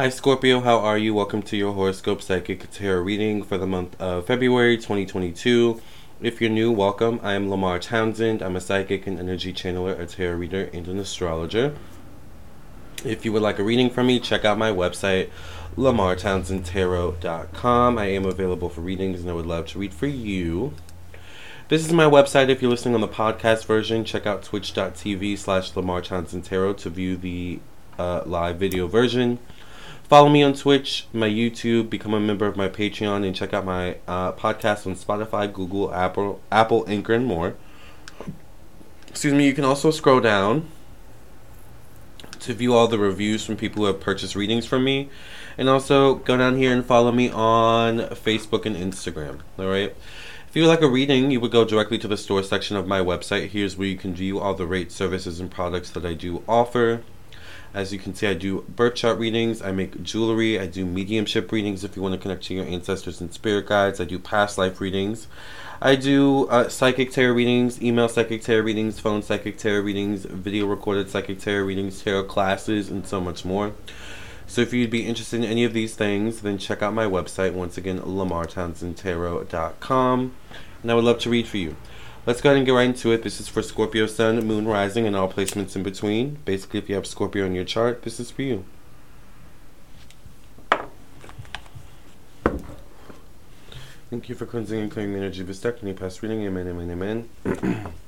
Hi, Scorpio. How are you? Welcome to your horoscope psychic tarot reading for the month of February 2022. If you're new, welcome. I am Lamar Townsend. I'm a psychic and energy channeler, a tarot reader, and an astrologer. If you would like a reading from me, check out my website, lamartownsendtarot.com. I am available for readings and I would love to read for you. This is my website. If you're listening on the podcast version, check out twitch.tv slash Lamar to view the uh, live video version. Follow me on Twitch, my YouTube, become a member of my Patreon, and check out my uh, podcast on Spotify, Google, Apple, Apple, Anchor, and more. Excuse me. You can also scroll down to view all the reviews from people who have purchased readings from me, and also go down here and follow me on Facebook and Instagram. All right. If you would like a reading, you would go directly to the store section of my website. Here's where you can view all the rate services, and products that I do offer. As you can see, I do birth chart readings, I make jewelry, I do mediumship readings if you want to connect to your ancestors and spirit guides, I do past life readings. I do uh, psychic tarot readings, email psychic tarot readings, phone psychic tarot readings, video recorded psychic tarot readings, tarot classes, and so much more. So if you'd be interested in any of these things, then check out my website, once again, lamartownsendtarot.com, and I would love to read for you. Let's go ahead and get right into it. This is for Scorpio Sun, Moon, Rising, and all placements in between. Basically, if you have Scorpio in your chart, this is for you. Thank you for cleansing and clearing the energy of this deck. Any past reading? Amen, amen, amen.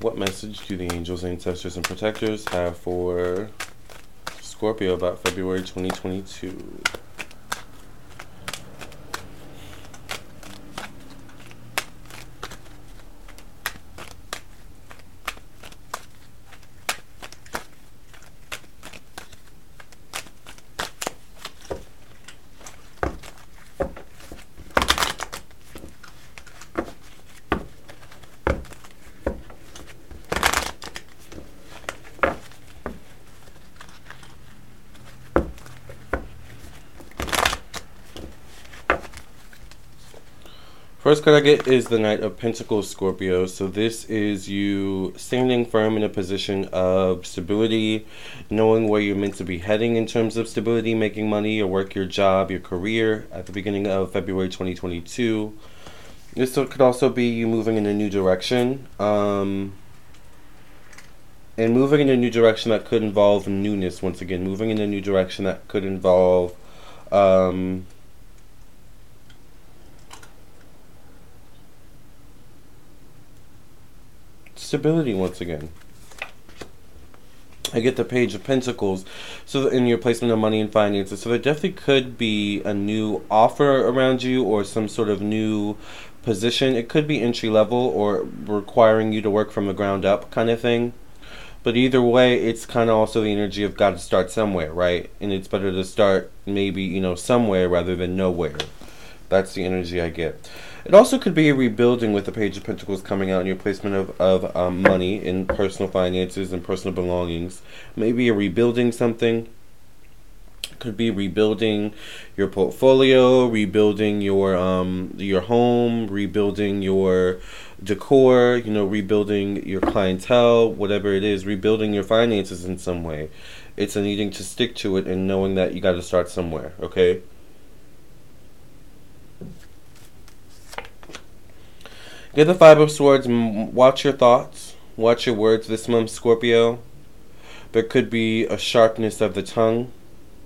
What the angels, ancestors, and protectors have for Scorpio about February 2022? First card I get is the Knight of Pentacles, Scorpio. So this is you standing firm in a position of stability, knowing where you're meant to be heading in terms of stability, making money, your work, your job, your career at the beginning of February 2022. This could also be you moving in a new direction. Um, and moving in a new direction that could involve newness once again. Moving in a new direction that could involve... Um, stability once again. I get the Page of Pentacles, so in your placement of money and finances. So there definitely could be a new offer around you, or some sort of new position. It could be entry level, or requiring you to work from the ground up, kind of thing. But either way, it's kind of also the energy of got to start somewhere, right? And it's better to start maybe you know somewhere rather than nowhere. That's the energy I get. It also could be a rebuilding with the Page of Pentacles coming out in your placement of, of um, money in personal finances and personal belongings. Maybe a rebuilding something. Could be rebuilding your portfolio, rebuilding your um your home, rebuilding your decor, you know, rebuilding your clientele, whatever it is, rebuilding your finances in some way. It's a needing to stick to it and knowing that you got to start somewhere, okay? The Five of Swords. Watch your thoughts. Watch your words this month, Scorpio. There could be a sharpness of the tongue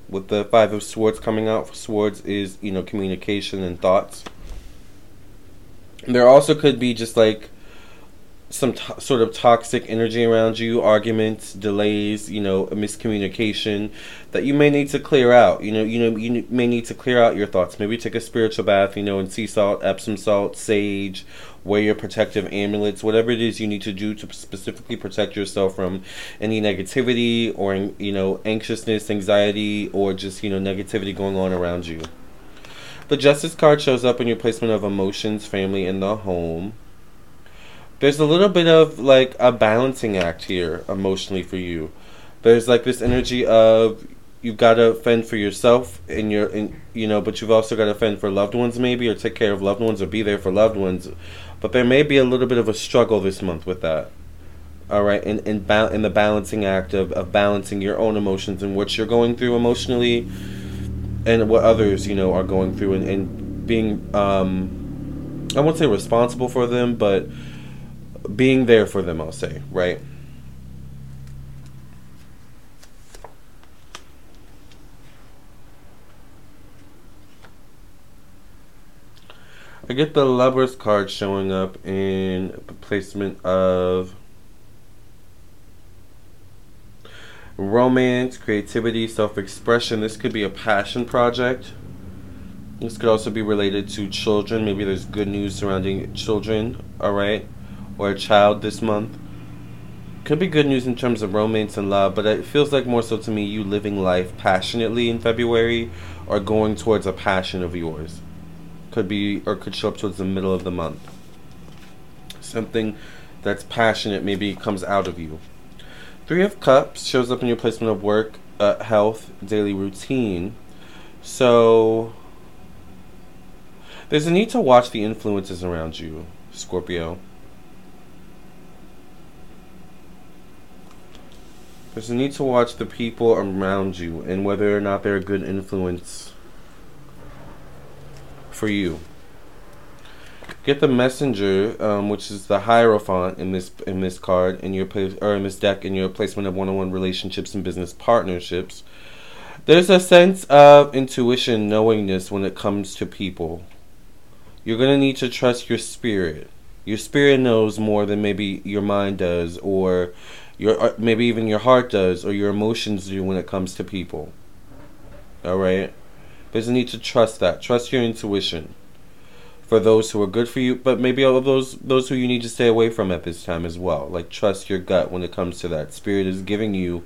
with the Five of Swords coming out. Swords is, you know, communication and thoughts. There also could be just like some sort of toxic energy around you, arguments, delays, you know, miscommunication that you may need to clear out. You know, you know, you may need to clear out your thoughts. Maybe take a spiritual bath, you know, in sea salt, Epsom salt, sage, wear your protective amulets, whatever it is you need to do to specifically protect yourself from any negativity or you know, anxiousness, anxiety, or just you know, negativity going on around you. The Justice card shows up in your placement of emotions, family, and the home there's a little bit of like a balancing act here emotionally for you. There's like this energy of you've got to fend for yourself and your and you know but you've also got to fend for loved ones maybe or take care of loved ones or be there for loved ones. But there may be a little bit of a struggle this month with that. All right? In in, ba- in the balancing act of, of balancing your own emotions and what you're going through emotionally and what others you know are going through and, and being um i won't say responsible for them but being there for them i'll say right I get the Lovers card showing up in placement of romance, creativity, self expression. This could be a passion project. This could also be related to children. Maybe there's good news surrounding children, alright? Or a child this month. Could be good news in terms of romance and love, but it feels like more so to me you living life passionately in February or going towards a passion of yours could be or could show up towards the middle of the month. Something that's passionate maybe comes out of you. Three of Cups shows up in your placement of work, uh, health, daily routine. So there's a need to watch the influences around you, Scorpio. There's a need to watch the people around you and whether or not they're a good influence for you. Get the messenger, um, which is the hierophant in this in this card in your place or in this deck in your placement of one-on-one relationships and business partnerships. There's a sense of intuition, knowingness when it comes to people. You're gonna need to trust your spirit. Your spirit knows more than maybe your mind does, or your uh, maybe even your heart does, or your emotions do when it comes to people. All right. There's a need to trust that. Trust your intuition. For those who are good for you, but maybe all of those those who you need to stay away from at this time as well. Like trust your gut when it comes to that. Spirit is giving you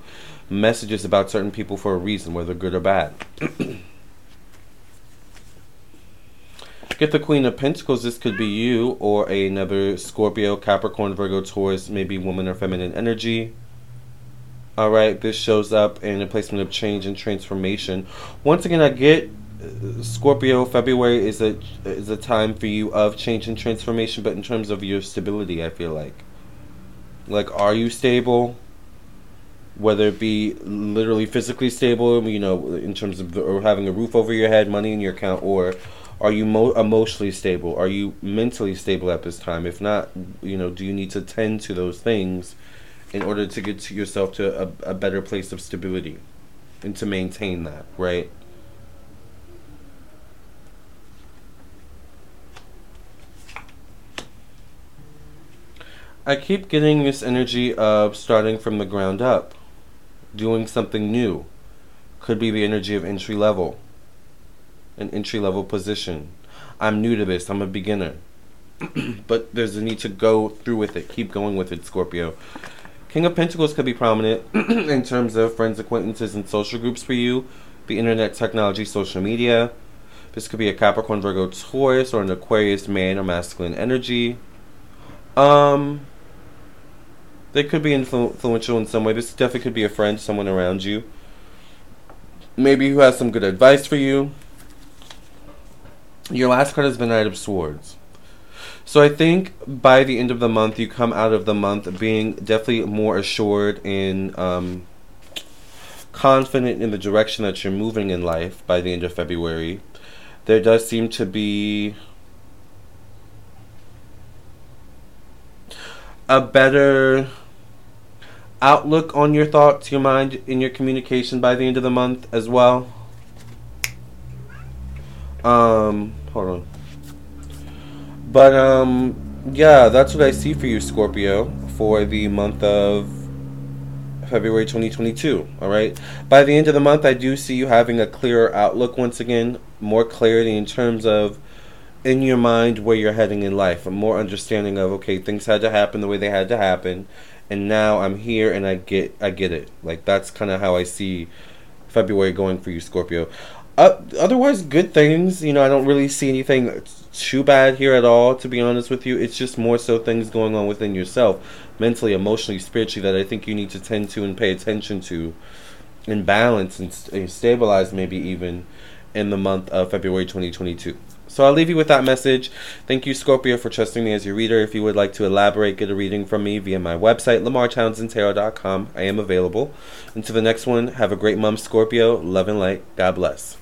messages about certain people for a reason, whether good or bad. Get the Queen of Pentacles. This could be you or another Scorpio, Capricorn, Virgo, Taurus, maybe woman or feminine energy. All right, this shows up in a placement of change and transformation. Once again, I get uh, Scorpio, February is a is a time for you of change and transformation, but in terms of your stability, I feel like, like, are you stable? Whether it be literally physically stable, you know, in terms of the, or having a roof over your head, money in your account, or are you mo- emotionally stable? Are you mentally stable at this time? If not, you know, do you need to tend to those things in order to get to yourself to a, a better place of stability and to maintain that, right? I keep getting this energy of starting from the ground up, doing something new. Could be the energy of entry level, an entry level position. I'm new to this, I'm a beginner. but there's a need to go through with it, keep going with it, Scorpio. King of Pentacles could be prominent in terms of friends, acquaintances, and social groups for you. The internet, technology, social media. This could be a Capricorn, Virgo, Taurus, or an Aquarius man or masculine energy. Um, they could be influ- influential in some way. This definitely could be a friend, someone around you. Maybe who has some good advice for you. Your last card has been Knight of Swords. So I think by the end of the month, you come out of the month being definitely more assured and um, confident in the direction that you're moving in life by the end of February. There does seem to be a better outlook on your thoughts, your mind, in your communication by the end of the month as well. Um, hold on. But um, yeah, that's what I see for you, Scorpio, for the month of February 2022. All right. By the end of the month, I do see you having a clearer outlook once again, more clarity in terms of in your mind where you're heading in life, a more understanding of okay, things had to happen the way they had to happen, and now I'm here and I get I get it. Like that's kind of how I see February going for you, Scorpio. Uh, otherwise, good things. You know, I don't really see anything too bad here at all. To be honest with you, it's just more so things going on within yourself, mentally, emotionally, spiritually, that I think you need to tend to and pay attention to. in balance and st- stabilize, maybe even in the month of February 2022. So I'll leave you with that message. Thank you, Scorpio, for trusting me as your reader. If you would like to elaborate, get a reading from me via my website, lamartownsendtarot.com. I am available. Until the next one, have a great month, Scorpio. Love and light. God bless.